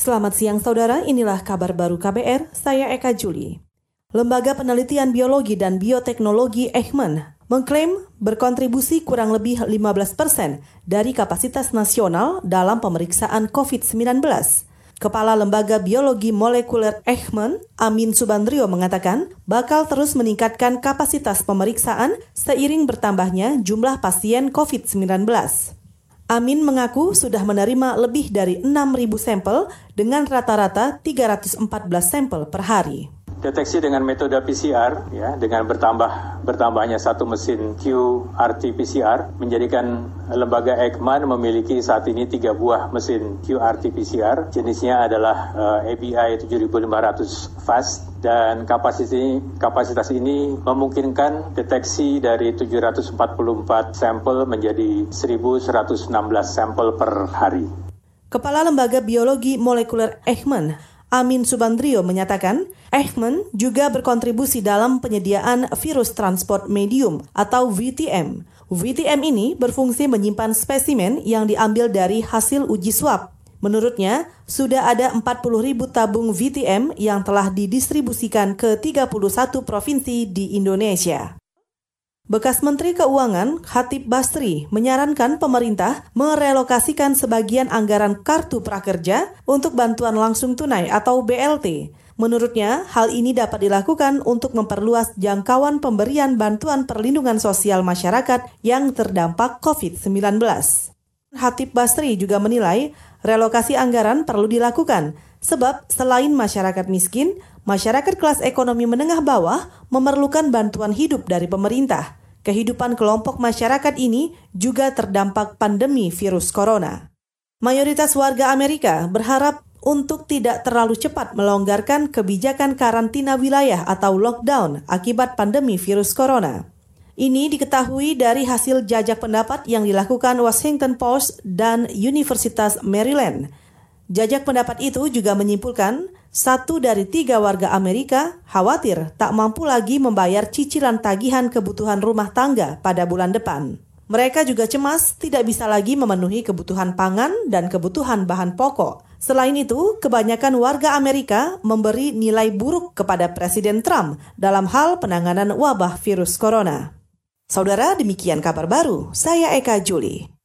Selamat siang saudara, inilah kabar baru KBR, saya Eka Juli. Lembaga Penelitian Biologi dan Bioteknologi Eijkman mengklaim berkontribusi kurang lebih 15 persen dari kapasitas nasional dalam pemeriksaan COVID-19. Kepala Lembaga Biologi Molekuler Eijkman, Amin Subandrio mengatakan, bakal terus meningkatkan kapasitas pemeriksaan seiring bertambahnya jumlah pasien COVID-19. Amin mengaku sudah menerima lebih dari 6.000 sampel dengan rata-rata 314 sampel per hari deteksi dengan metode PCR ya dengan bertambah bertambahnya satu mesin QRT PCR menjadikan lembaga Eijkman memiliki saat ini tiga buah mesin QRT PCR jenisnya adalah uh, ABI 7500 fast dan kapasitas ini, kapasitas ini memungkinkan deteksi dari 744 sampel menjadi 1116 sampel per hari. Kepala Lembaga Biologi Molekuler Eijkman, Amin Subandrio menyatakan, Eichmann juga berkontribusi dalam penyediaan virus transport medium atau VTM. VTM ini berfungsi menyimpan spesimen yang diambil dari hasil uji swab. Menurutnya, sudah ada 40 ribu tabung VTM yang telah didistribusikan ke 31 provinsi di Indonesia. Bekas Menteri Keuangan Hatip Basri menyarankan pemerintah merelokasikan sebagian anggaran kartu prakerja untuk bantuan langsung tunai atau BLT. Menurutnya, hal ini dapat dilakukan untuk memperluas jangkauan pemberian bantuan perlindungan sosial masyarakat yang terdampak COVID-19. Hatip Basri juga menilai relokasi anggaran perlu dilakukan sebab selain masyarakat miskin, masyarakat kelas ekonomi menengah bawah memerlukan bantuan hidup dari pemerintah kehidupan kelompok masyarakat ini juga terdampak pandemi virus corona. Mayoritas warga Amerika berharap untuk tidak terlalu cepat melonggarkan kebijakan karantina wilayah atau lockdown akibat pandemi virus corona. Ini diketahui dari hasil jajak pendapat yang dilakukan Washington Post dan Universitas Maryland. Jajak pendapat itu juga menyimpulkan satu dari tiga warga Amerika khawatir tak mampu lagi membayar cicilan tagihan kebutuhan rumah tangga pada bulan depan. Mereka juga cemas tidak bisa lagi memenuhi kebutuhan pangan dan kebutuhan bahan pokok. Selain itu, kebanyakan warga Amerika memberi nilai buruk kepada Presiden Trump dalam hal penanganan wabah virus corona. Saudara, demikian kabar baru. Saya Eka Juli.